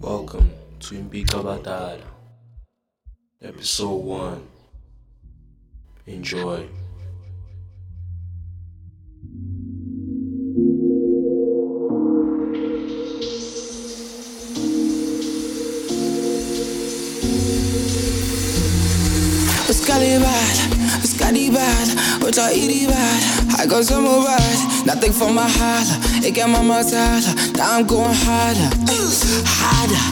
Welcome to Imbika Badala, episode 1. Enjoy. Scallybad, Scallybad, what I eat bad. I got some more bad, nothing for my holla. Ik heb mama tala, now I'm going harder, harder.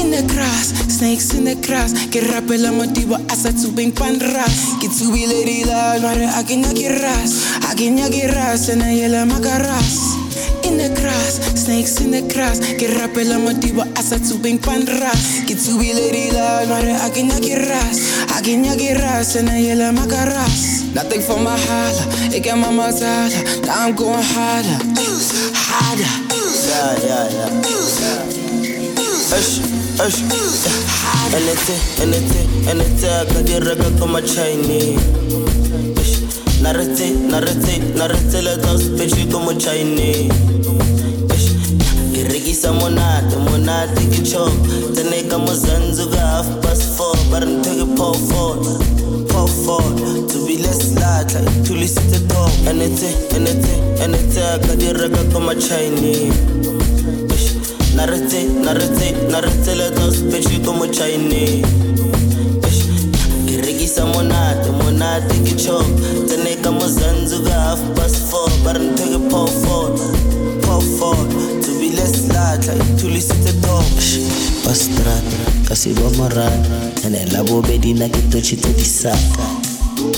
In the grass, snakes in the grass. Get rappela motivo asa tubing panras. Get to be lady la, mare akinya kiras. Akinya kiras, and I yell makaras. In the grass, snakes in the grass. Get rappela motivo asa tubing panras. Get to be lady la, mare akinya kiras. Yell makaras. Nothing for my holla, ik heb mama tala. Now I'm going harder, harder. Yeah, yeah, yeah. Ish, ish. Anything, anything, anything. Kadiraga kama Chinese. Ish. Narete, narete, narete. Let us bitch como Chinese. Ish. Kirigisa monate, monate kichok. Teneka mozanzu ga half past four. Take paw forward, paw forward. To be less light, like to listen to talk. Anything, anything, anything. Kadiraga kama Chinese. Ish. Narete, narete, narete. Let us bitch como Chinese. Ish. Kirigisa monate, monate kichok. Teneka mozanzu ga half past four. Baran take paw forward, less light, like to listen to talk. Pastrata, kasi ba marana Ene la bobedi na ke tochitse disaka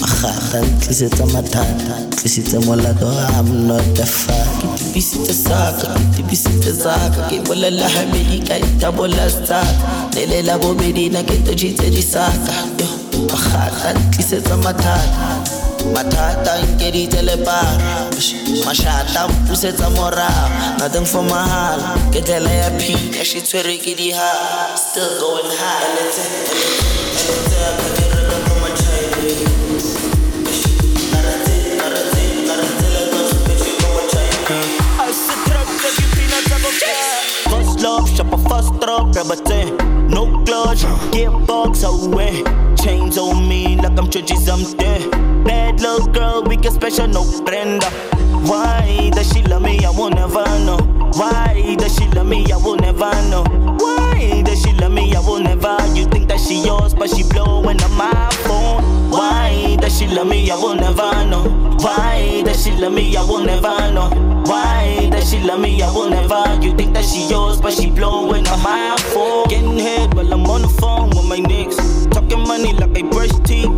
Magaga ntlisetsa mathata Tlisitse molato I'm not the fuck. Ke tipisitse saka, ke tipisitse saka. Ke bolela habedi ka itabola staka Lele la bobedi na ke tochitse disaka. Yo, magaga ntlisetsa mathata mathata nkeditse lepara mashata mpusetsa morago nothing for mahala ke tlela ya phika shi tshwere ke diha still going high di. First love, shop a first drop, ten. No clutch, gearbox away. Chains on me like I'm churchy something. Bad little girl, we get special, no Brenda. Why does she love me? I will never know. Why does she love me? I will never know. Why does she love me? I will never. You think that she yours, but she blowing on my phone. Why does she love me? I will never know. Why does she love me? I will never know. Why does she love me? I will never. You think that she yours, but she blowing on my phone. Getting head while I'm on the phone with my niggas. Talking money like I brush teeth.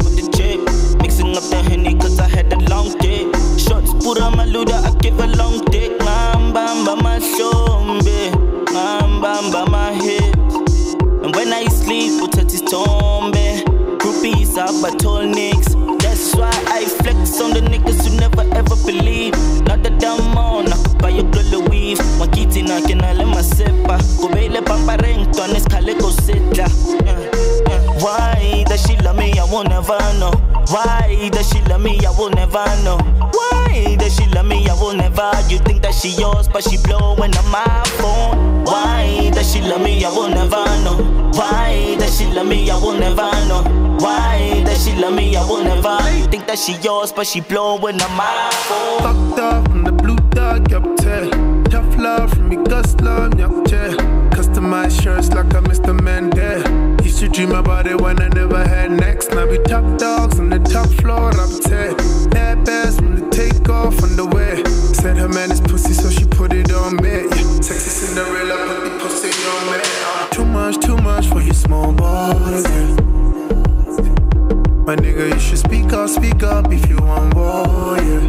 Up the henny cause I had a long day. Shots pura maluda, I give a long dick. Ngamba my shombe. Ngamba my hips. And when I sleep, put at his tombe. Groupies up, I told nicks. That's why I flex on the niggas who never ever believe. Not that I'm on, I your a weave. Wakiti na kinale masepa. Kubele pampareng, tones kaleko setla. Uh. Why does she love me? I will never know. Why does she love me? I will never know. Why does she love me? I will never. You think that she yours, but she blowing on my phone. Why does she love me? I will never know. Why does she love me? I will never know. Why does she love me? I will never. You think that she yours, but she blowing on my phone. Fucked up from the blue dog, up te. Tough love from me, Gus love, te. Customized shirts like I missed the to dream about it when I never had next. Now we top dogs on the top floor, up te. Bad bass from the take off on the way. Said her man is pussy, so she put it on me. Yeah. Sexy Cinderella, put the pussy on me. Too much, too much for you small boys. girl. My nigga, you should speak up, speak up if you want war, yeah.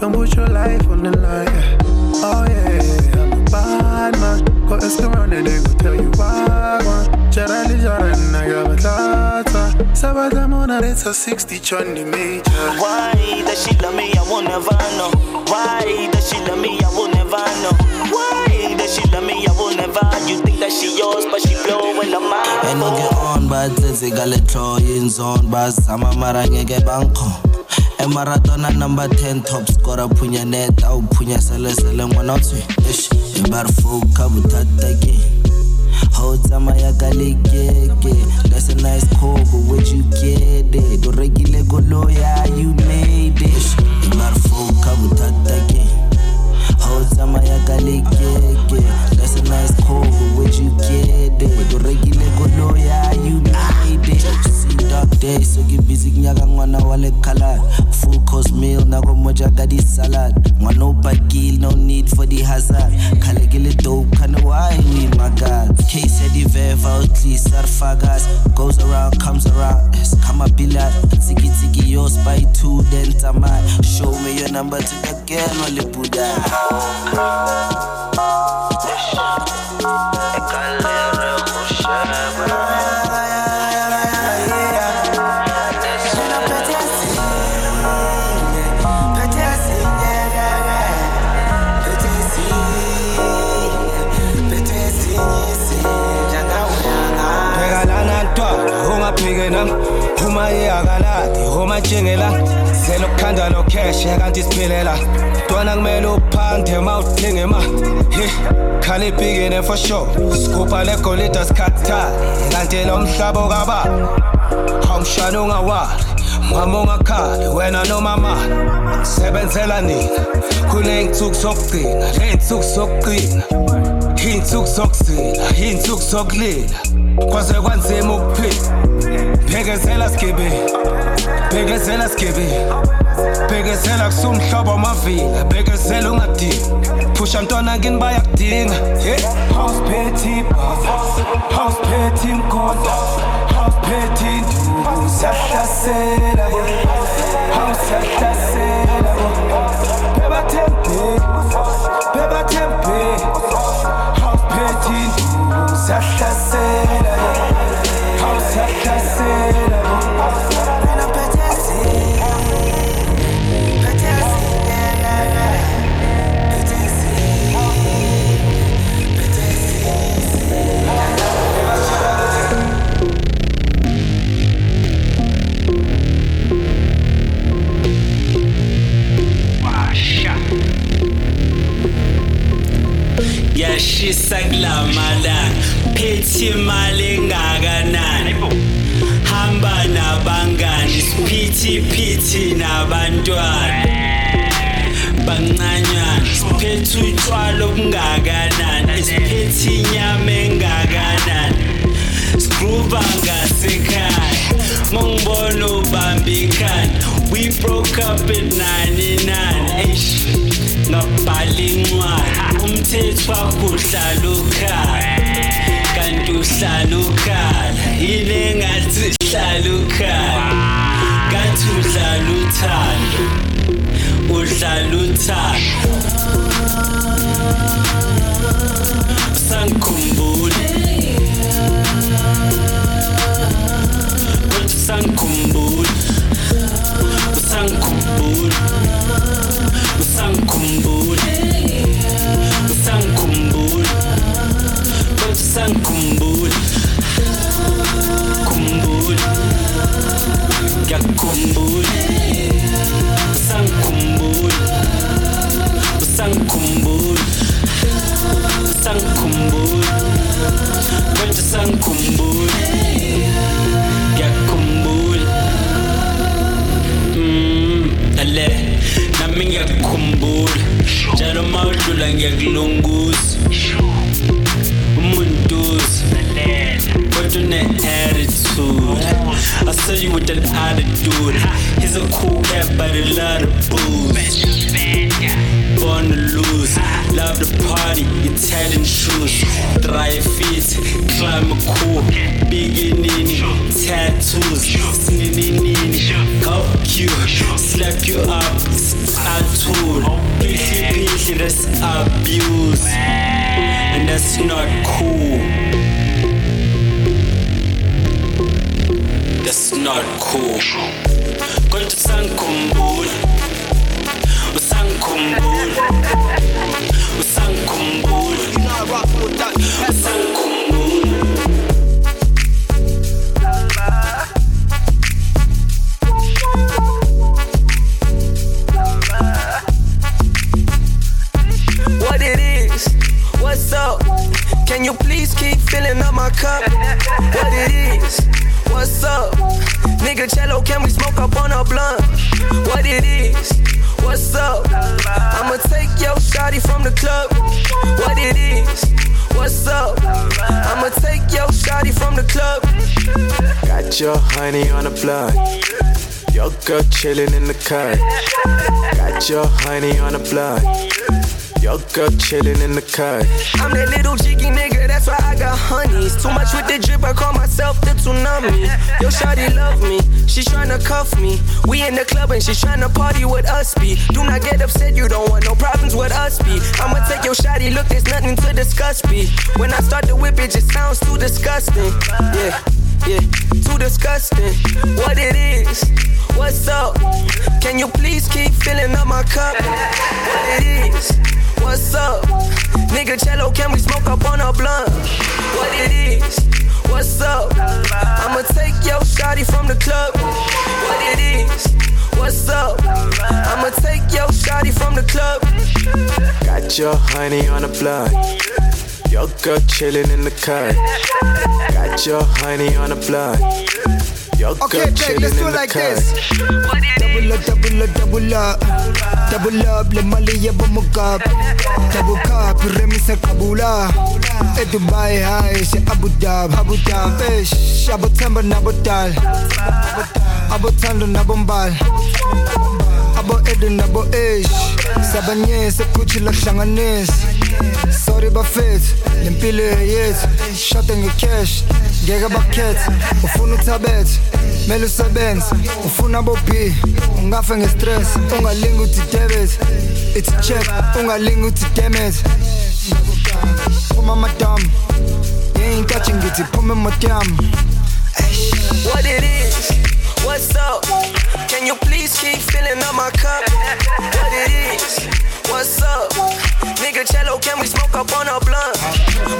Don't put your life on the line, yeah. Oh yeah, yeah, I'm a bad man. Go ask around and they go tell you why, man. Charlie Jaran, I got a tata. Sabata Mona, it's a 60 Johnny Major. Why does she love me? I will never know. Why does she love me? I will never know. Why does she love me? I will never. You think that she yours, but she blowing on my And no get phone. on, but it's a galetro in zone, but some marangeke banko. E maratona number 10 top scorer punya net au punya sele sele ngwana tswe. Ish, e bar fuka butata ke. Whole time I got That's a nice call, but where'd you get it? The regular go lawyer, number to nokheshe kanti siphilela ntwana kumele uphande ma udinge ma. He khali ibhikine for sure. Sikhupha legolida sikhathali kanti lo mhlaba kaba awumshana ungawali mama ungakhali wena noma mani. Sebenzela nina. Kuney'nsuku zokugcina ley'nsuku zokugcina. Iy'nsuku zokuzila iy'nsuku zokulila. Kwaze kwanzima ukuphila. Phekezela skibi Phekezela skibi Phekezela kusumhlobo mavila Phekezela ungadingi. Phusha mntwana kini bayakudinga House petty House petty mkondo House petty ndugu Siyahlasela House yahlasela Pheba tempe Pheba tempe House yashisa kulamalanga phethe imali engakanani? Hamba nabangani siphithiphithi nabantwana. Bancanyana siphethe utshwala obungakanani? Siphethe inyama engakanani? Sigruba ngasekhaya mongibona ubamba ikhanda we broke up at 99 ngabhala incwadi umthetho wakho uhlala ukhala kanti uhlala ukhala yini engathi hlala ukhala kanti udlala uthando udlala uthando sangikhumbula Nigga cello, can we smoke up on a blunt? What it is? What's up? I'ma take your shotty from the club. What it is? What's up? I'ma take your shotty from the club. Got your honey on the blunt. Your girl chillin' in the cut. Got your honey on the blunt. Your girl chillin' in the cut. I'm that little jiggy nigga, that's why I got honeys. Too much with the drip, I call myself the tsunami. Yo, shawty love me, she's tryna cuff me. We in the club and she's tryna party with us, be. Do not get upset, you don't want no problems with us, be. I'ma take your shawty, look, there's nothing to discuss, be. When I start to whip it, just sounds too disgusting. Yeah, yeah, too disgusting. What it is, what's up? Can you please keep filling up my cup? What it is what's up? Nigga cello, can we smoke up on a blunt? What it is, what's up? I'ma take your shotty from the club. What it is, what's up? I'ma take your shotty from the club. Got your honey on the blunt. Your girl chillin' in the cut. Got your honey on the blunt. Your okay, babe, let's do it like this. Double up, double up, double up. Double up, le mali ya bumugap. Double cup, remi sa kabula. E Dubai high, si Abu Dhabi. Abu Dhabi, eh, ish. Abu Tamba na Dal. Abu Tando na Bombal. Abo Eden, abo ish. Sabanye, sa kuchi la shanganis. Sorry bafet, yethu. Shot nge-cash, ngeke bakhethe. Ufuna uthabethe mele usebenze ufuna bophi ungafe ngestress ungalingi uthi debit it's check ungalingi uthi damn phuma madam ngiyinkathi ngithi phuma emotyam What it is, what's up? Can you please keep filling up my cup? What it is, what's up? Nigga cello, can we smoke up on a blunt?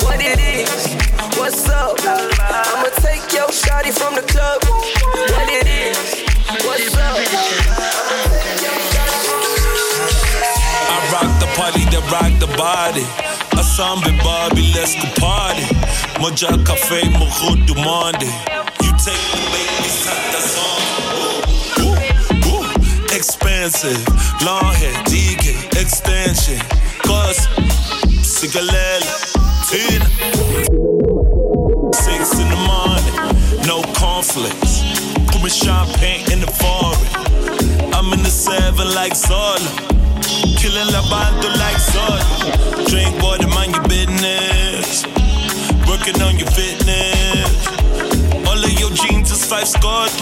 What it is, what's up? I'ma take your shotty from the club. What it is, what's up? I rock the party that rock the body. Assemble Barbie, let's go party. Moja cafe, mojo demande. You take the baby, set the song. Ooh, ooh, expensive, long hair, DK, extension, cause cigalella, Tina. Six in the morning, no conflicts. Pouring champagne in the foreign. I'm in the seven like Zola. Killing la bando like Zola. Drink water, mind your business. Working on your fitness. All of your jeans is five scored.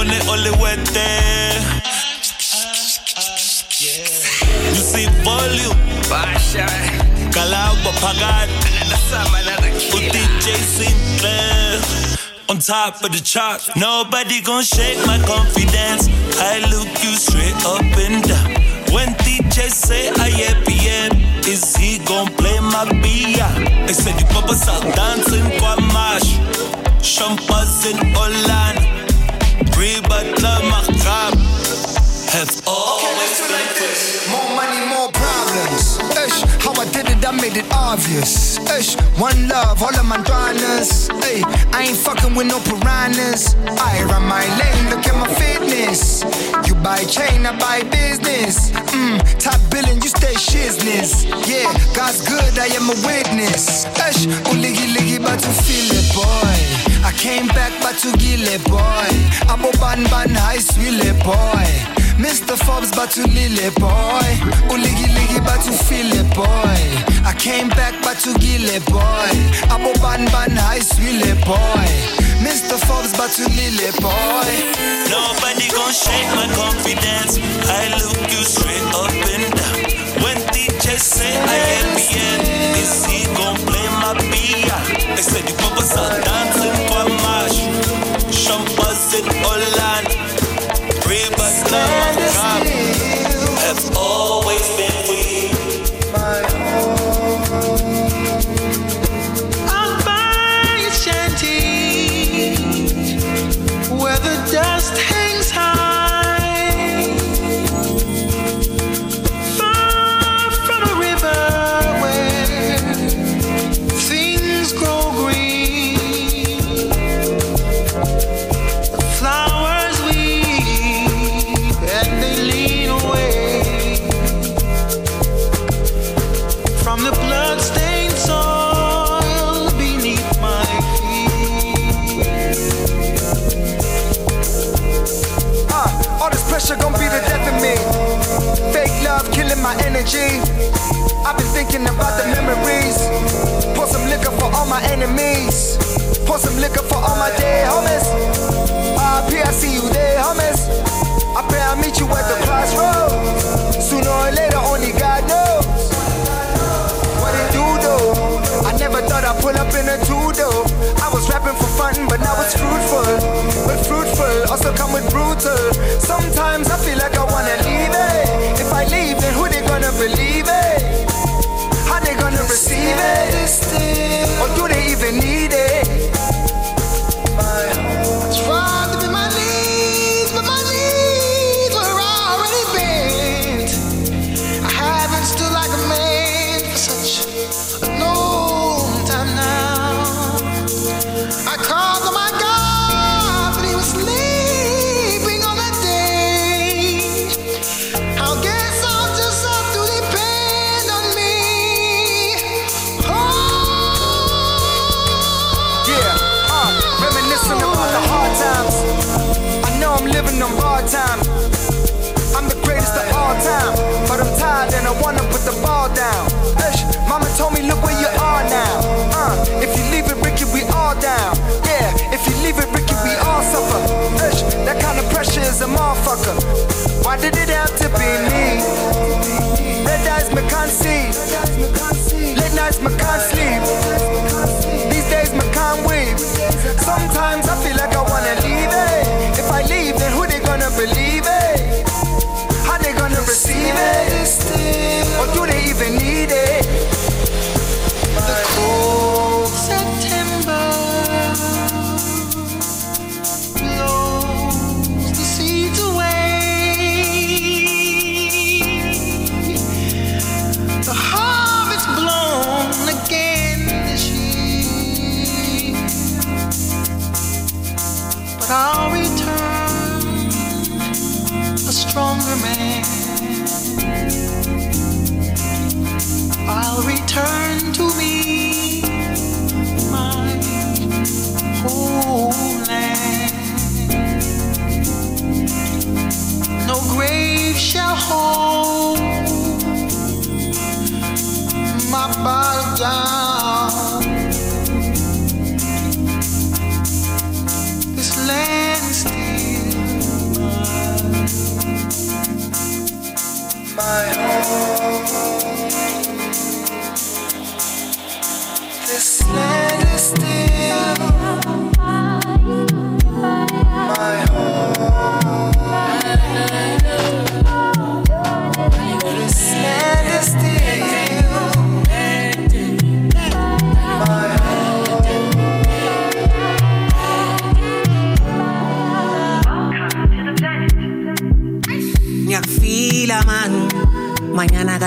On it, all it wet there. Eh. You see volume. Kalagwa phakathi. U-DJ Sinclair. On top of the chart, nobody gon' shake my confidence. I look you straight up and down. When DJ say I am is he gon' play my beer? They said the papas are dancing kwa mash. Champagne in Holland. Rebutler Macab. Have always been did I made it obvious. Ish, one love, all of my donors. Hey, I ain't fucking with no piranhas. I run my lane, look at my fitness. You buy chain, I buy business. Mm, top billing, you stay shizness. Yeah, God's good, I am a witness. Ish, uligi ligi, but to feel it, boy. I came back, but to gile, boy. Abo ban ban, high swile, boy. Mr. Forbes, but to lile boy. Uligi ligi, but to feel it, boy. I came back, but to gile boy. Abo ban ban high swile boy. Mr. Forbes, but to lile boy. Nobody gon' shake my confidence. I look you straight up and down. When DJ say I am the end, is he gon' play my beer? They say the papas are dancing for mash. Champagne in Holland. Rebus love have always been I wanna put the ball down. Ish, mama told me, look where you are now. Uh, if you leave it, Ricky, we all down. Yeah, if you leave it, Ricky, we all suffer. Ish, that kind of pressure is a motherfucker. Why did it have to be me?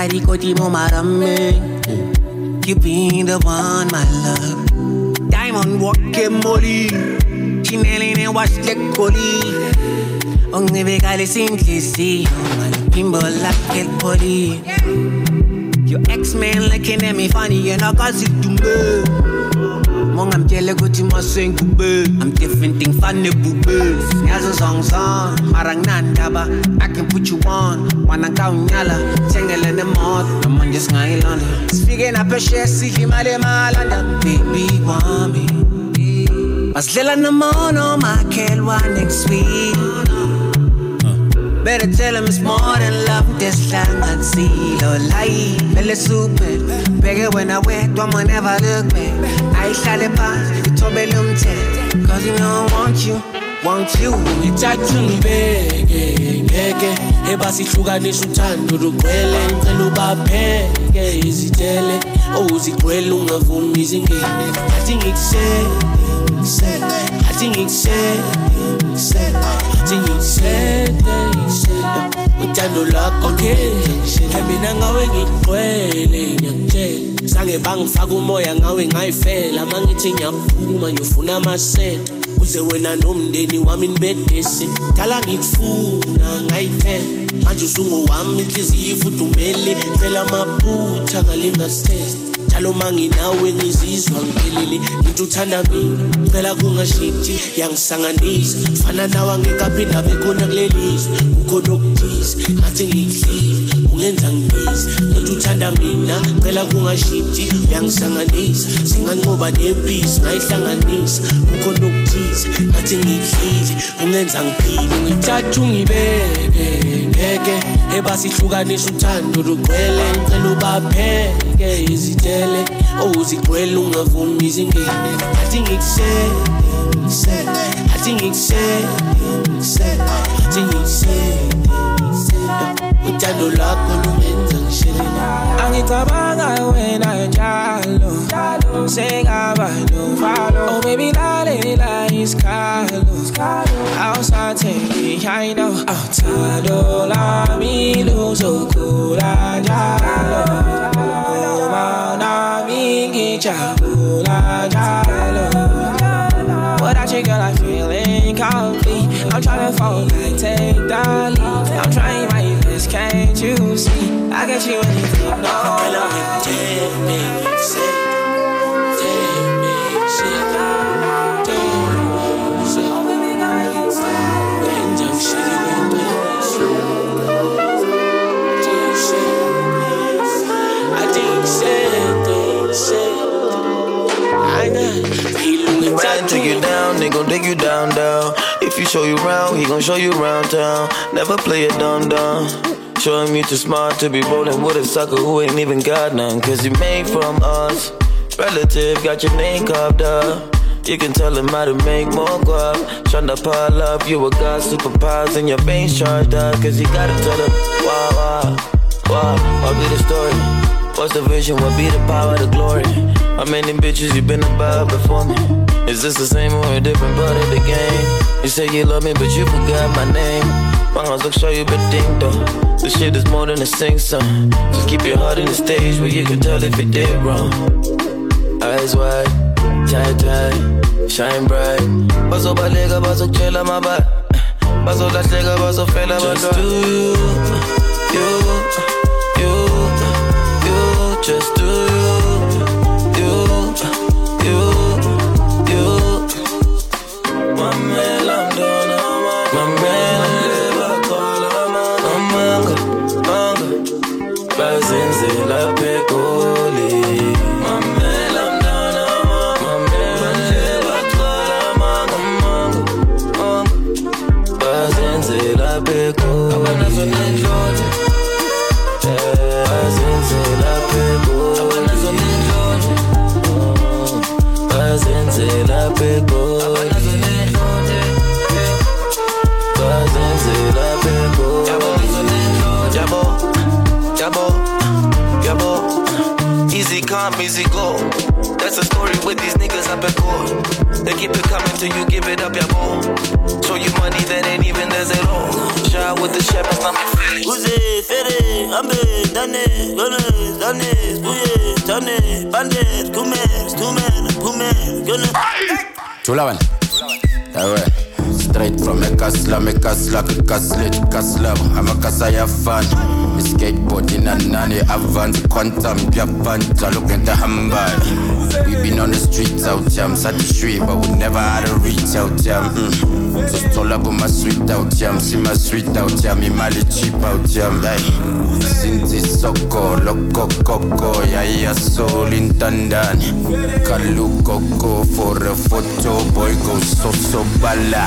Mañana karikoti mo marami You been the one my love. Diamond walking molly. Chinelli ne wash the coli Ongibekale sinhlisiyo Malipimbo like el poli Your ex-man looking at me funny and I got it to me mongamtshele kuthi masengube i'm different thing fane bube song song mara nginandaba i can put you on. Wana ngawunyala thengele nemoto namanje singayilanda sifike naphesheya sidla imali emalanda baby wami basidlela nomono makhelwane kusweet Better tell him it's more than love. Desihlanganisilo layi Vele super. Bheke wena wedwa ma never look back. Ayihlale phansi ithobele umthetho Cause you don't want you Want you. Ngithatha ngibeke ngeke. Ebasihlukanisa uthando lugcwele ngicela ubapheke izitele owuzigcwele oh, ungavumi izingene athi ngikusele ngikusele athi ngikusele ngikusele athi ngikusele ngikusele uthando lwakho ngeke mina ngawe ngigcwele ngiyakutshela sange bangifaka umoya ngawe ngayifela. Mangithi ngiyaphuma ngiyofuna amasenta uze wena nomndeni wami nibedese dala ngikufuna ngayiphela manje usungowami inhliziyo ifudumele phela amaphutha ngalingasitesta njalo manginawe ngizizwa ngiphelele into uthanda mina phela kungashintshi yangisanganisa. Fana nawe angekaphinda bekhona kulelizwe kukhona okuthize ngathi ngikuhlile ungenza ngibize into uthanda mina phela kungashintshi yangisanganisa. Singanqoba nempisi ngayihlanganisa. Kukhona okuthize ngathi ngikuhlile ungenza ngiphile. Ngithatha ungibeke ngeke ebasihlukanisa uthando lugcwele. Ngicela ubapheke izitele owuzigcwele ungavumi izingene athi ngikusele ngikusele athi ngikusele ngikusele athi ngikusele uthando lwakho lungenza ngishelele angicabanga wena njalo. Sengaba novalo oh baby lalela isikhalo awusathembi i know. Awuthando lami luzokhula njalo. Uma nami ngijabula njalo. Without you, girl, I feel incomplete. I'm trying to fall back, take the lead. I'm trying my can't you see? I get you anything, no. Take me, say, take me, Man, take you down, they gon' dig you down, down. If you show you round, he gon' show you round town. Never play it dumb dumb. Show him you too smart to be rolling with a sucker who ain't even got none. Cause he made from us. Relative got your name carved up. You can tell him how to make more guap. Tryna pile up, you a god, superpowers, and your veins charged up. Cause you gotta tell him, wow, wow, wow, what be the story? What's the vision? What be the power, the glory? How many bitches you been about before me? Is this the same or a different part of the game? You say you love me, but you forgot my name. My house look show you but ding though. This shit is more than a sing song. Just keep your heart in the stage where you can tell if you did wrong. Eyes wide, tight, tight, shine bright. Baso balega, baso chela maba. Baso lahleka, baso fela Just do you, you, you, you. Just do you, come, easy go That's the story with these niggas up at court. They keep it coming till you give it up, jabo Show you money that ain't even theirs at all. Shy with the shepherds, not my feelings Uze, fere, ambe, dane, gone, dane, spuye, tane, bandet, kume, stume, kume, gone. Chula man. Straight from a kasla, me kasla, ke kaslet, kasla. I'm a kasa ya fan. Me skateboard in a nani avance, quantum, Japan, look at the handbag. We been on the streets out jam, the street, but we never had a reach out jam. Mm. So stole up on my sweet out jam, see my sweet out jam, me mali cheap out jam. Hey. Sinti soko, loco coco, ya ya soul in tandani. Kalu coco for a photo, boy go so so bala.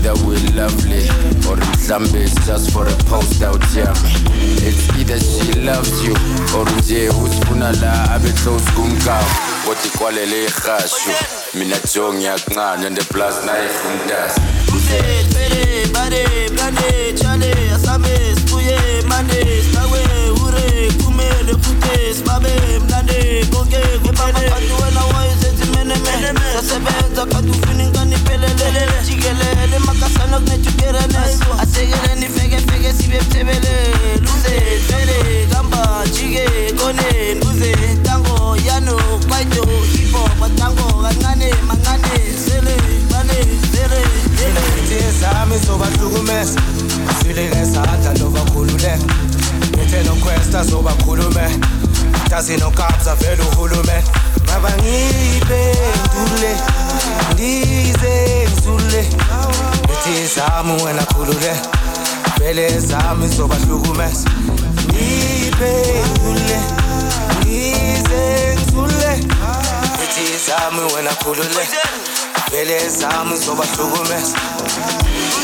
Either we're lovely or mhlambe it's just for a post out jam. It's either she loves you or nje usifuna la abe close kumkawu. Kodwa ikwalele ihashu. Mina jo ngiyakuncanywa and the plus nayifundazi. luze pere bare blande chale zobahlukumeza Zile ngesandla lobakhululeka Ngithe nokwesta zobakhulume Tazi nokabza vele uhulume Ngaba ngiphendule Ndize ngizule Ithi zami wena khulule Vele zami zobahlukumeza Ngiphendule Ndize ngizule Ithi zami wena khulule Vele zami zobahlukumeza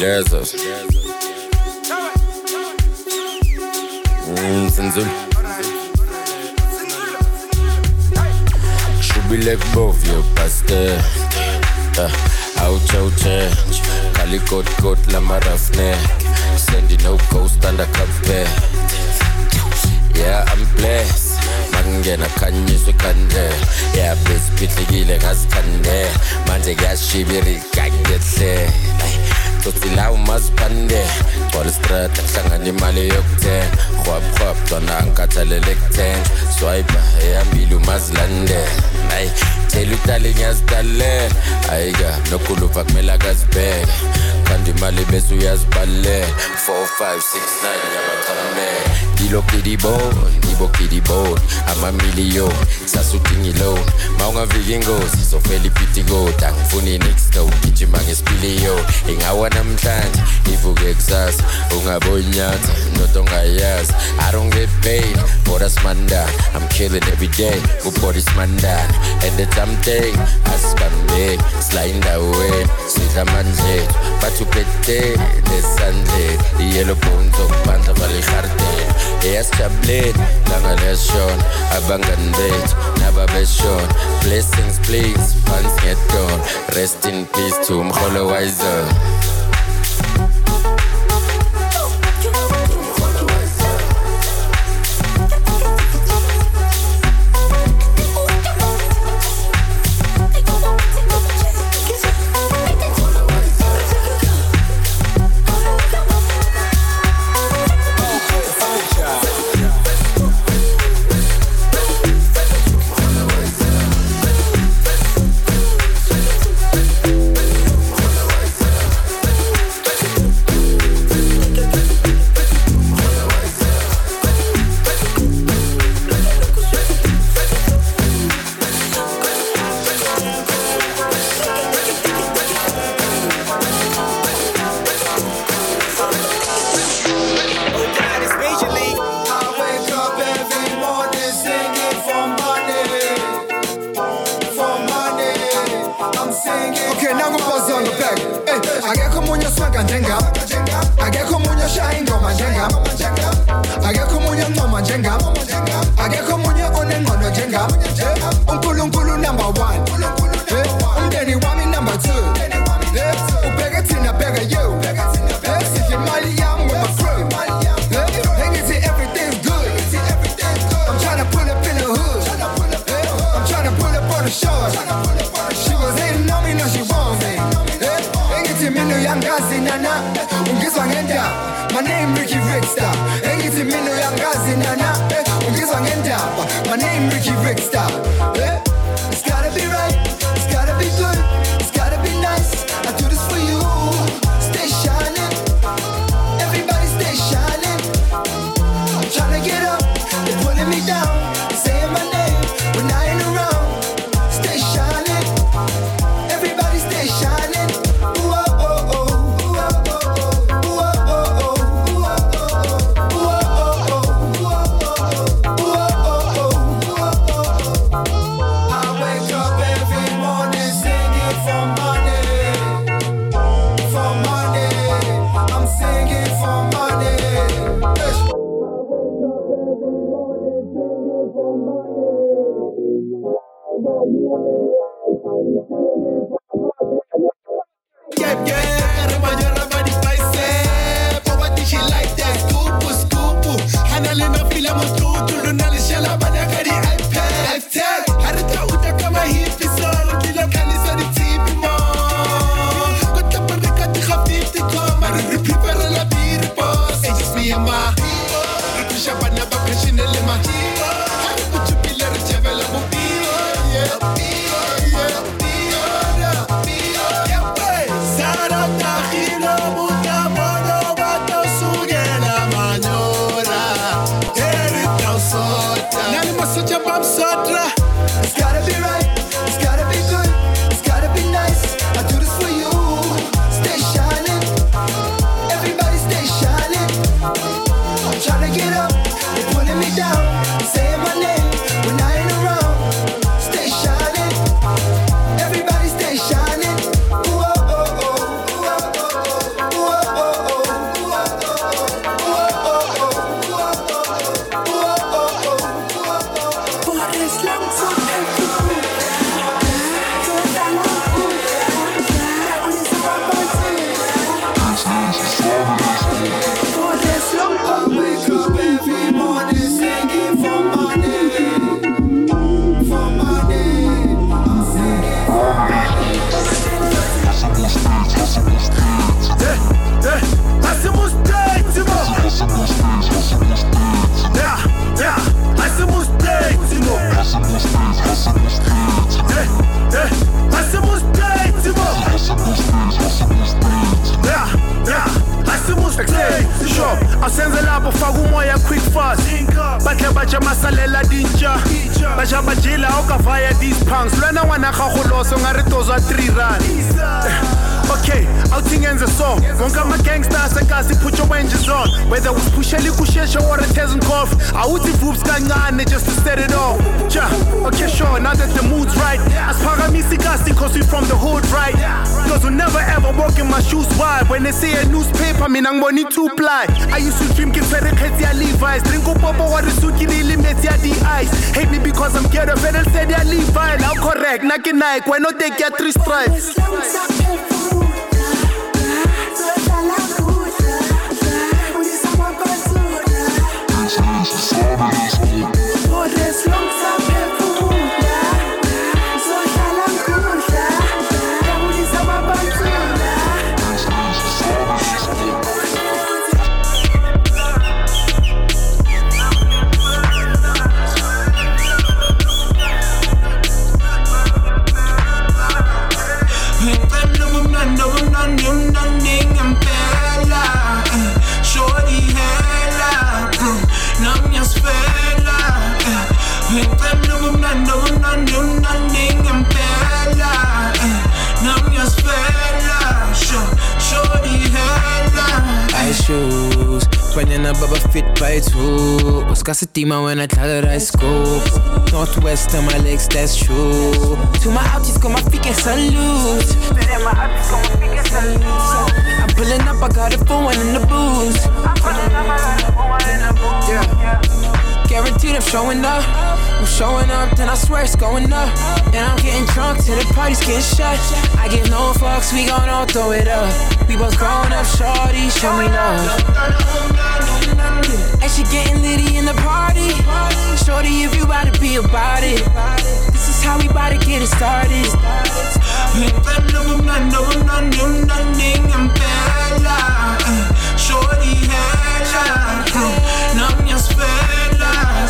Lesos. Mm, Sinzul. Shubile kubovyo pastor. Uh, ouch ouch Kali coat coat la marafne. Sandy no coast under cafe. Yeah, I'm blessed. Mangena khanyiswe kande. Yeah, besiphihlekile ngasikhande. Manje kuyashibirika Totsi la umaziphande gcwala istrata kuhlangana imali yokuthenga rhwap rhwap dona angikhathalele kuthenga swipe ehambile umazilandela hayi thela utali ngiyazitalela ayika nokuluva kumele akazibheke. Kanti imali bese uyazibalela 4 5 6 9 yabathamela Kilo kidi bone, ibo kidi bone Amamilio, sasutingilo Maunga vigingozi, sofeli pitigo Tangifuni nixto, kichimange spilio Ingawa namhlanje, ivuke kusasa Ungaboyinyatha, notongayazi I don't get paid for this manda. I'm killing every day, for this mandana And the time thing, asibambe Slide away, sweet amandlethu Bathuphethe, the yellow bones, okubandla balihartela eyasijabuleni langa lesishona abangani bethu nababeshona blessings please phansi ngedon rest in peace to umholo wayizona For Sure, asenze lapho faka umoya quick fast? Batle baja masalela dintsha baja bajela okavaya these punks. Lwena ngwana gago loso nga re tozwa 3 run okay awuthi ngenze so wonke ama-gangsters ekasi put your wenges on. Whether usiphushela ikusheshe or etezenkof awuthi voops kancane just to set it off. Ja okay sure now that the mood's right. Asiphakamisa ikasi cause we from the hood right? Cause we never ever walk in my shoes wide when they see a newspaper mina ngibona i-two ply i used to dream ke tshwere kgetsi ya levis. Drink upopo wa resuki le ile metsi ya di-ice hate me because i'm ghetto fedel said ya levi. Now correct na ke nike why not take ya three stripes Shoes, banyana baba fit by two. Uskasitima when I tell her I scoop. Northwest on my legs, that's true. To my outies, come my feet and salute. I'm pulling up, I got a full one in the booth. Yeah. Guaranteed I'm showing up. I'm showing up, then I swear it's going up. And I'm getting drunk till the party's getting shut. I give no fucks, we gon' all throw it up. We both grown up, shorty, show me love. And she getting litty in the party. Shorty, if you about to be about it, this is how we about to get it started. Shorty hela Nami ngiyasifela Ngicela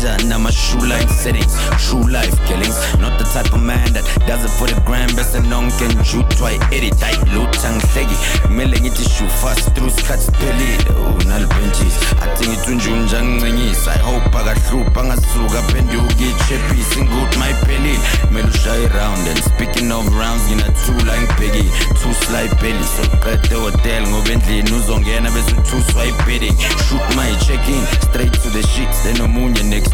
Nyawo. Ganja my shoe line settings. True life killings. Not the type of man that does it for the grand best and non can shoot twice. Edit tight. Lutang segi. Mele ngithi shoe fast through skats pelile. Oh, nal benches. Athi ngithi unjunja ngincingisa. I hope I got akahlupha ngasuka phenduka ichepisi ngikuthi mayiphelile. Mele ushaye round and speaking of rounds nginathula ngibhekile. Two slide belly. So qede hotel ngoba endlini uzongena bese uthuswa i-bidding. Shoot my check in. Straight to the sheets. Then omunye next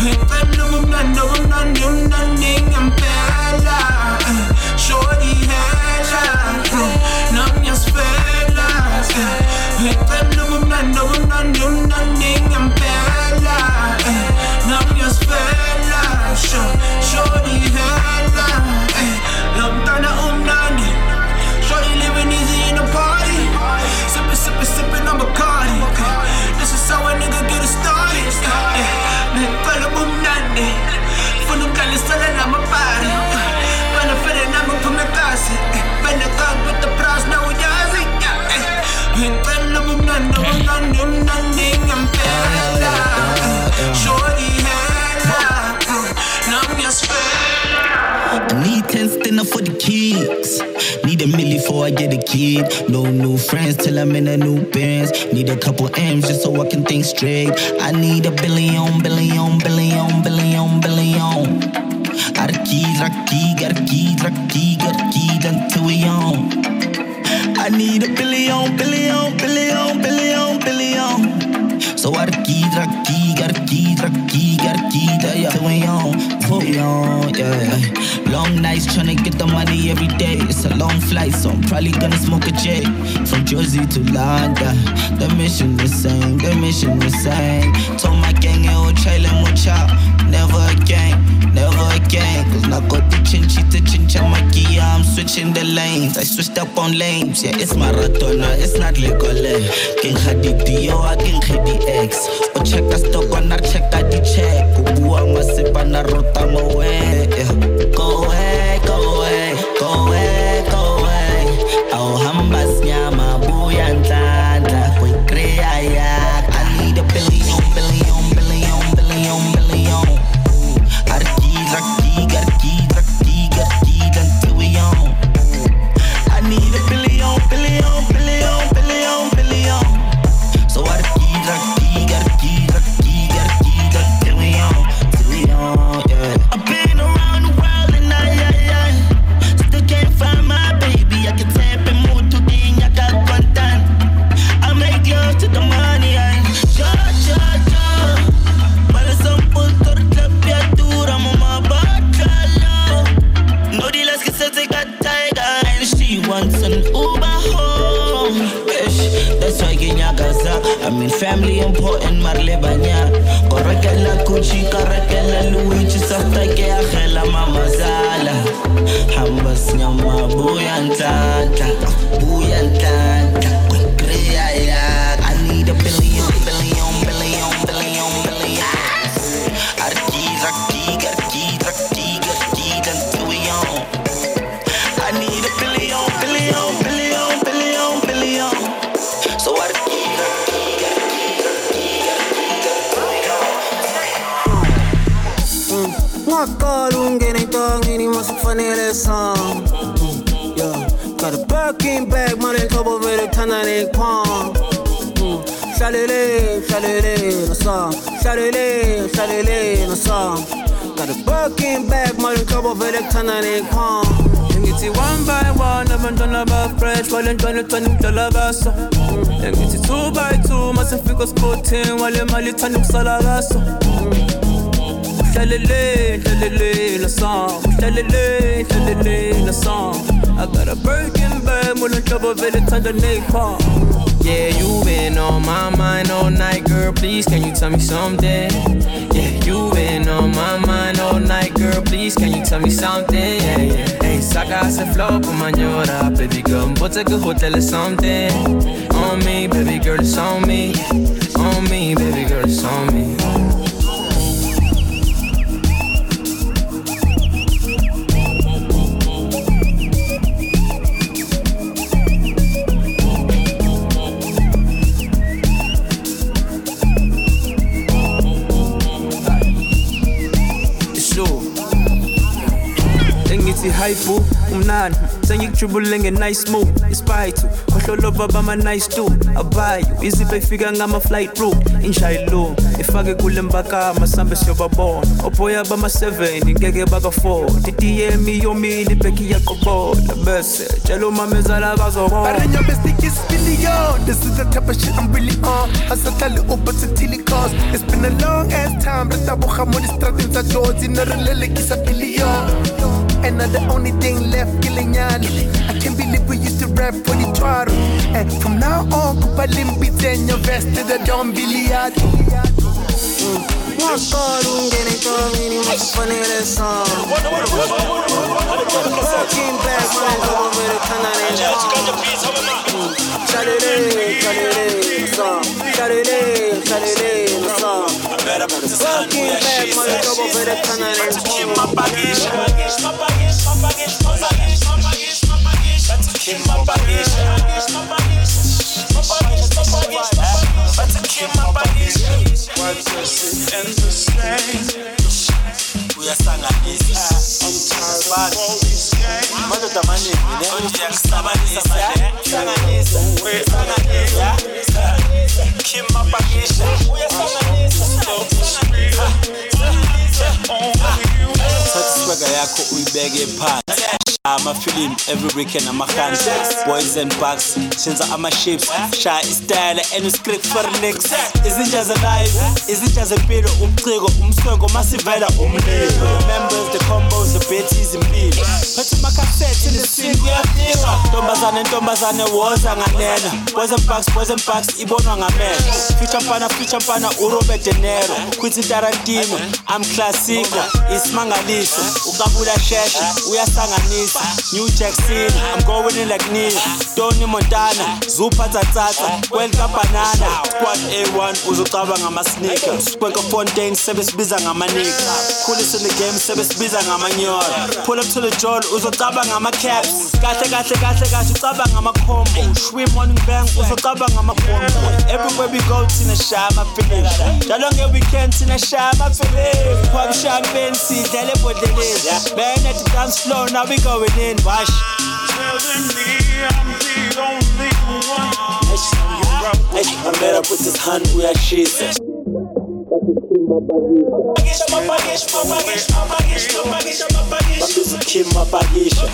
Ngicela ubumnandi obumnandi umnandi ngempela Shorty easy in the party So eh. Funa ukalisela namapari Banafele nami uphume kasi eh. Benekanga with the prize now uyazi Ngicela ubumnandi obungani mnandi keys. Need a milli before I get a kid. No new friends till I'm in a new Benz. Need a couple M's just so I can think straight. I need a billion, billion, billion, billion, billion. Got a key, got a key, got a key, got a key, got a key until we on. I need a billion, billion, billion, billion, billion. So I got a key, got a key, got a key, got a key, got key, yeah. We on, we on, yeah. Long nights tryna get the money every day. It's a long flight, so I'm probably gonna smoke a jet from Jersey to London. The mission the same, the mission the same. Told my gang, it will trail and watch out. Never again, never again. Cause now got the chinchi to chinchamaki. Yeah, I'm switching the lanes. I switched up on lanes. Yeah, it's Maradona, it's not Legole. Eh. King Hadidi, yo, I King X. O check a stock on, I check a di check. Ubua masipa na rota mo masukufanele song. Yeah, got a Birkin bag, money trouble vele kuthanda nekwang Hlalele, hlalele no song. Hlalele, hlalele no song. Got a Birkin bag, money trouble vele kuthanda nekwang Ngithi one by one abantwana ba-fresh wale ntwana ethanda ukudlala kaso Ngithi two by two masifika sporting wale mali ithanda ukusala kaso Hlalele, hlalele no song Hlalele, hlalele no song I got a Birkin bag, mula nhlobo vele ethanda nekwang Yeah, you been on my mind all night, girl. Please, can you tell me something? Yeah, you been on my mind all night, girl. Please, can you tell me something? Yeah, yeah. Hey, saca ese flow por mañana, baby girl. Take a hotel or something. On me, baby girl, it's on me. On me, baby girl, it's on me. Engithi hi boo, umnandi sengikujubule nge-nice move. Ispithu ohloloba bama-nice too. Abayo izipho efika ngama-flight route. Injayilo ifake kule mbakama sambe siyobabona opoya bama-7 ngeke baka-4 titm yomile ibheki iyaqobola bese tshela umamezala. This is the type of shit I'm really on. I said over oh, to cost. It's been a long ass time. But I walk on the the George in the relic is a billion. And now the only thing left, killing yan. I can't believe we used to rap for the twirl. And from now on, Kupa Limpis and your vest to the Don Billiard. Mwakala ungena intongini masukufanele song Birkin bag, money trouble vele ethanda nekwang Hlalele, hlalele no song Hlalele, hlalele no song Birkin bag, money trouble vele ethanda Uyasanganisa. I'm tired of all these games. amadoda amaningi ngiyakusabanisa hlanganisa hlanganisa Kim Maphakisha uyasanganisa thatha iswega yakho uyibeke phansi. Amafilimu every weekend amahans boys and bucks shenza ama-ships shaya istyle and uscript for nix izinja zelive izinja zempilo ubuciko umswengo masivela umlilo. Remembers the members, the combos the beties impilo phethe amakhasethi nesini kuyafika. Ntombazane ntombazane woza nganena. Boys and bucks boys and bucks ibonwa ngamehlo. Future mfana future mfana urobert de niro quentin tarantino am classico isimangaliso uqabula sheshe uyasanganisa new jack city i'm going in like neil tony montana zuphathatsatsa welka banana. Squad a1 uzocaba ngama-sneakers. Kwenka fontaine sebesibiza ngamanika coolest in the game sebesibiza ngamanyora pull up to the jol uzocaba ngama-caps. Kahle kahle kahle kahle ucaba ngama-combo. Shwi morning bang uzocaba ngama-combo. Everywhere we go thina shaya amafilimu njalo nge-weekend thina shaya amafilimu pop champagne sidlele ebhodleleni man at the dance floor now we going in wash I met up with this hand uyashisa Kim Maphakisha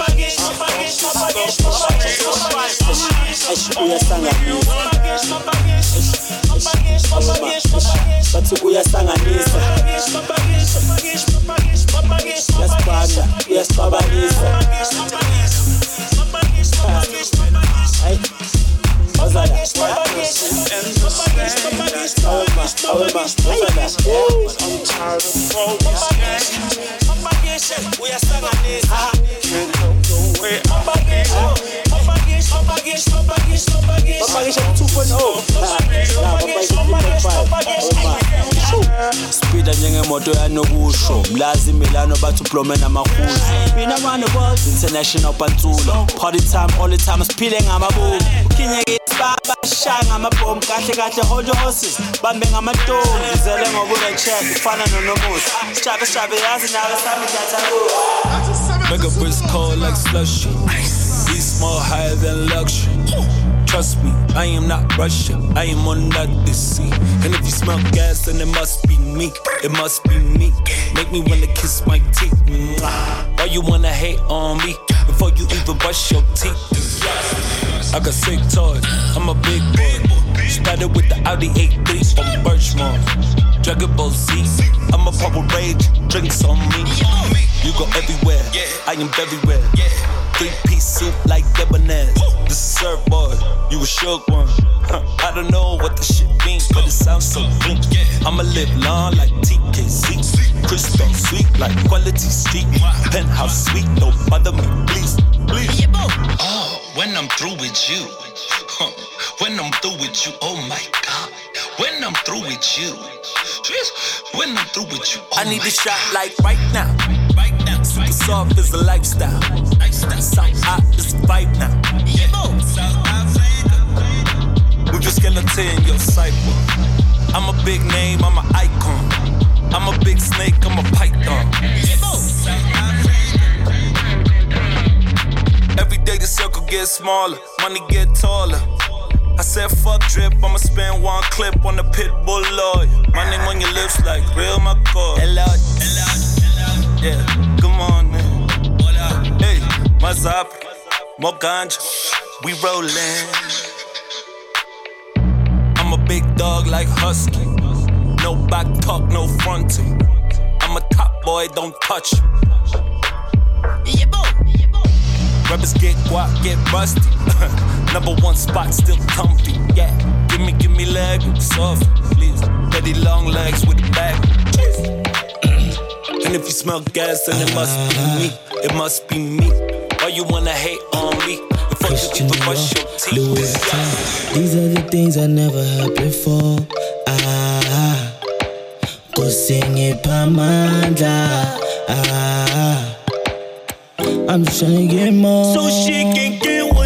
bathi uyasanganisa uyasibanda uyasibabanisa Hey. Ozala. Awema. Maphakisha 2.0. Nah, maphakisha 3.5. Speeda njengemoto yanokusho mlazi milano bathi ublome namahuzi mina mane world. International pantsulo party time all the time siphile ngamabomu ukhinyeke isibaba shaya ngamabhomu kahle kahle hold your horses. Bambe ngamatoni ngizele ngobuka check? Ufana nonomusa sishabe sishabe yazi nawe sami datha Make a wrist cold like slushy. Small higher than luxury. Trust me, I am not Russia. I am on this sea. And if you smell gas, then it must be me. It must be me. Make me wanna kiss my teeth. Why you wanna hate on me before you even brush your teeth? I got sick toys. I'm a big boy. Started with the Audi A3 from Birchmore. Dragon Ball Z. I'm a purple rage. Drinks on me. You go everywhere. I am everywhere. Three piece suit like debonair. This is surfboard. You a shook one. Huh, I don't know what the shit means, but it sounds so clean. I'ma live long like TKC. Crystal sweet like quality street. Penthouse sweet, don't bother me, please. Please. Oh, when I'm through with you. Huh. When I'm through with you, oh my god. When I'm through with you. When I'm through with you, oh I need a shot like right now. Super soft is a lifestyle. South hot is a vibe now. With your skeleton in your cypher. I'm a big name, I'm an icon. I'm a big snake, I'm a python. Every day the circle gets smaller, money get taller. I said fuck drip, I'ma spend one clip on the pit bull lawyer. My name on your lips like real McCoy. Hello, yeah, come on man. Hey, what's up? More ganja, we rollin'. I'm a big dog like Husky. No back talk, no fronting. I'm a top boy, don't touch. Rappers get guap, get rusty. Number one spot, still comfy. Yeah, give me, give me leg, soft, please. Daddy long legs with the back. and if you smell gas, then it must be me. It must be me. Why you wanna hate on me? Before you even brush your teeth. These are the things I never heard before. Ah, go sing it, Pamanda. Ah, I'm trying to get more. So she can get what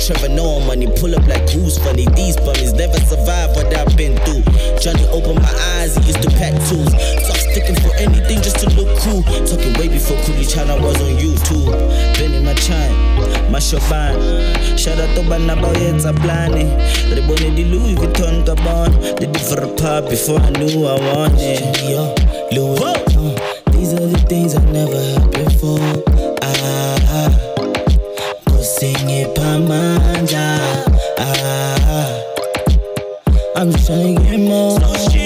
Trevor Noah money, pull up like who's funny. These bunnies never survive what I've been through. Johnny opened my eyes, he used to pack tools. So I'm sticking for anything just to look cool. Talking way before Kuli Chana was on YouTube. Benny my chime, mashobani. Shout out to bana bayenza plani. Re bone di Louis Vuitton kabon. Did it for a pop before I knew I wanted. Louis Vuitton. These are the things I never had before. I'm trying to get more.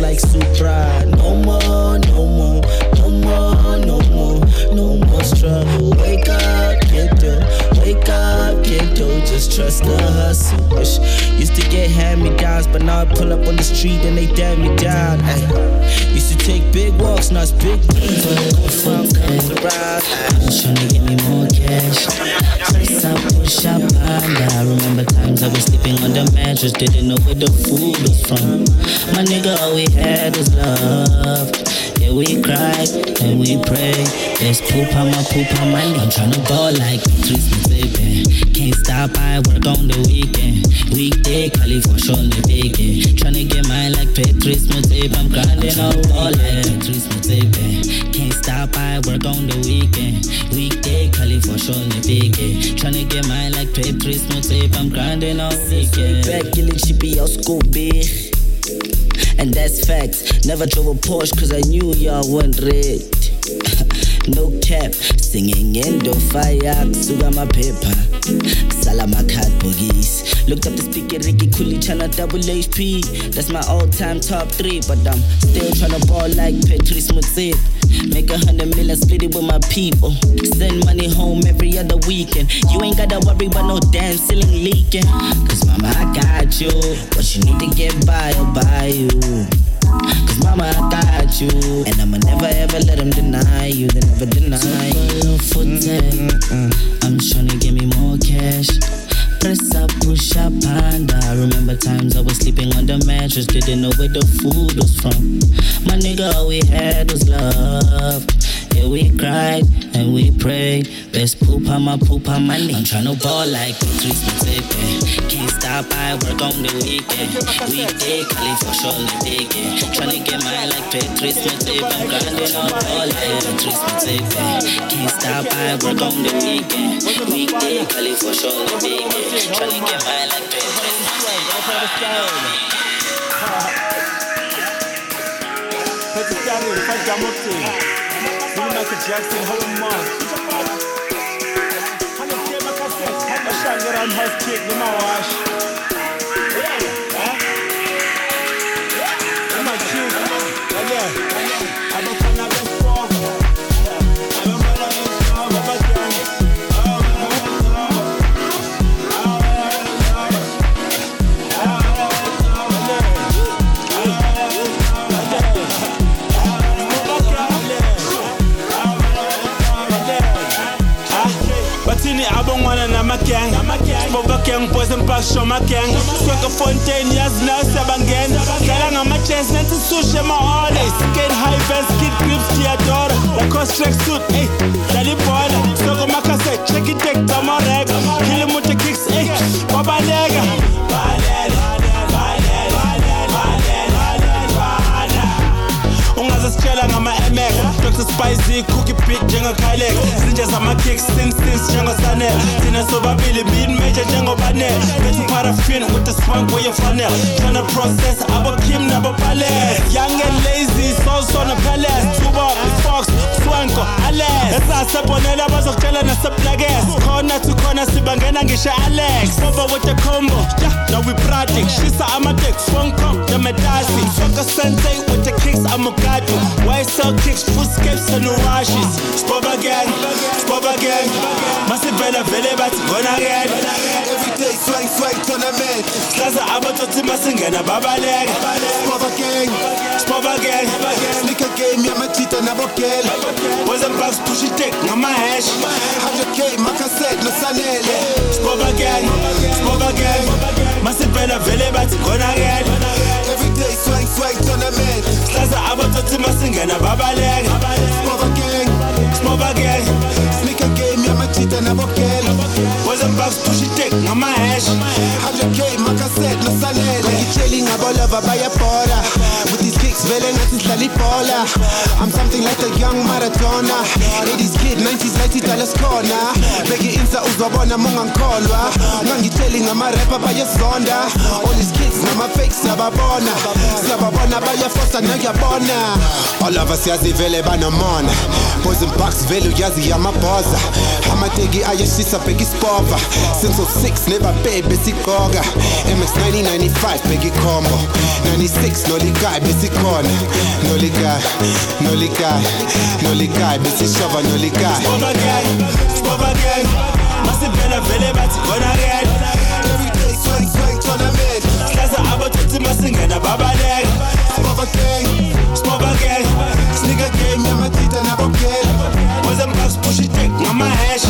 Like Supra. No more, no more, no more, no more, no more struggle. Wake up, kiddo. Wake up, kiddo. Just trust the hustle. Ish. Used to get hand me downs, but now I pull up on the street and they damn me down. Ay. Used to take big walks, now it's big deeds. When I go from comes. I'm trying to get me more cash. Up, push up, and I remember times I was sleeping on the mattress, didn't know where the food was from. My nigga, all we had was love. We cry, and we pray. There's poop on my poop on my knee. I'm tryna ball like Patrice Motsepe. Can't stop, I work on the weekend. Weekday, Cali for sure, the weekend. Tryna get mine like Patrice Motsepe. I'm grinding all ball like Patrice Motsepe. Can't stop, I work on the weekend. Weekday, Cali for sure, the weekend. Tryna get mine like Patrice Motsepe. I'm grinding all weekend. Back, in the be out school, big. And that's facts. Never drove a Porsche cause I knew y'all weren't red. No cap, singing in the fire, suga my paper. Salama card bogies. Looked up the speaker, Ricky channel double HP. That's my all time top three, but I'm still tryna ball like Patrice Motsepe. Make a hundred million, split it with my people. Send money home every other weekend. You ain't gotta worry about no damn ceiling leaking. Cause mama, I got you. What you need to get by, I'll buy you. Cause mama, I got you. And I'ma never ever let them deny you. They never deny you. I'm tryna get me more cash. Press up, push up, and I remember times I was sleeping on the mattress, didn't know where the food was from. My nigga, all we had was love. Yeah, we cried and we prayed. Best poop on my poop on my knee. I'm tryna ball like Patrice Motsepe. Can't stop, I work on the weekend. Weekday, Cali for sure, the weekend. Tryna get mine like Patrice Motsepe. I'm grinding on ball like Patrice Motsepe. Can't stop, I work on the weekend. Weekday, Cali for sure, the weekend. Tryna get mine like Patrice Pakistani, Fajamoti, Michael Jackson, Home Mom. Mashangira and House Kick, the Mawash. My bobageng boys empasisho amagang sweka fontaine yazi nayo siyabangena dlala ngama-jazz nansi sushe ema-ole skate high vest kid grips diadora lacos track suit ey dlala ibhola soko makase check itek tamareka ngama-mx dr spicy cookie bit njengokalex zinje zama-kicks sinsis njengosanel thina sobabili mid major njengobanel bethi paraffin with the smoke weyefanel tryna process abokim nabopales young and lazy sosona palace. Tuba ifox swanko alex. Esasebonela abazokutshela naseblakes khona to khona sibangena ngisho alex. Over with the combo yeah, now we pratic shisa amatek phone call the medasi. Soka sensei with the kicks amugadu why sell kicks, footsteps and washes. Spot again, spot again. Masivela vele bathi gonna again. Every day swing swing tournament. Slaza abatotsi masingena babaleka. Spot again, spot again. Sneaker game yamachita nabokela. Boys and bucks push it thick, ngama hash. 100k makaset no sanele. Spot again, spot again. Masivela vele bathi gonna again. Every day swing swing tournament. Slaza abatotsi masingena babaleka. Spot again, spot again. Sneaker game yamachita nabokela. Boys and bucks push it thick, ngama hash. 100k makaset no sanele. ngitsheli vele ngathi sidlala ibhola i'm something like a young maradona 80s kid 90s light dallas corner. Beke insa uzwabona mungangikholwa ungangitsheli ngamarepa bayezonda all these kids nama-fake siyababona. Siyababona bayafosa nakuyabona all of us yazi vele banomona. And bucks vele uyazi yamabhoza. Amateki ayeshisa bheka ispova since 06 nebabe besigqoka mx 1995 bheka ikhombo 96 nolikai besikhona nolikai nolikai nolikai besishova nolikai Spot again, spot again. Masivela vele bathi gonna again. Every day swing swing tournament. Slaza abatotsi masingena babaleka. Spot again, spot again. Sneaker game yamachita nabokela. Bucks push it thick, ngama hash.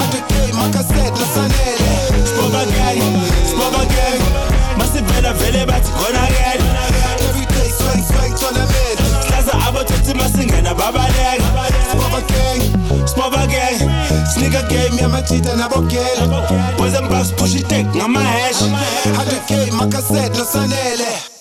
100k makaset no sanele. Spot again, spot again. Masivela vele bathi gonna again. Masingena babaleka. Spot again, spot again. Sneaker game yamachita nabokela. Boys and bucks push it thick, ngama hash. 100k makaset no sanele.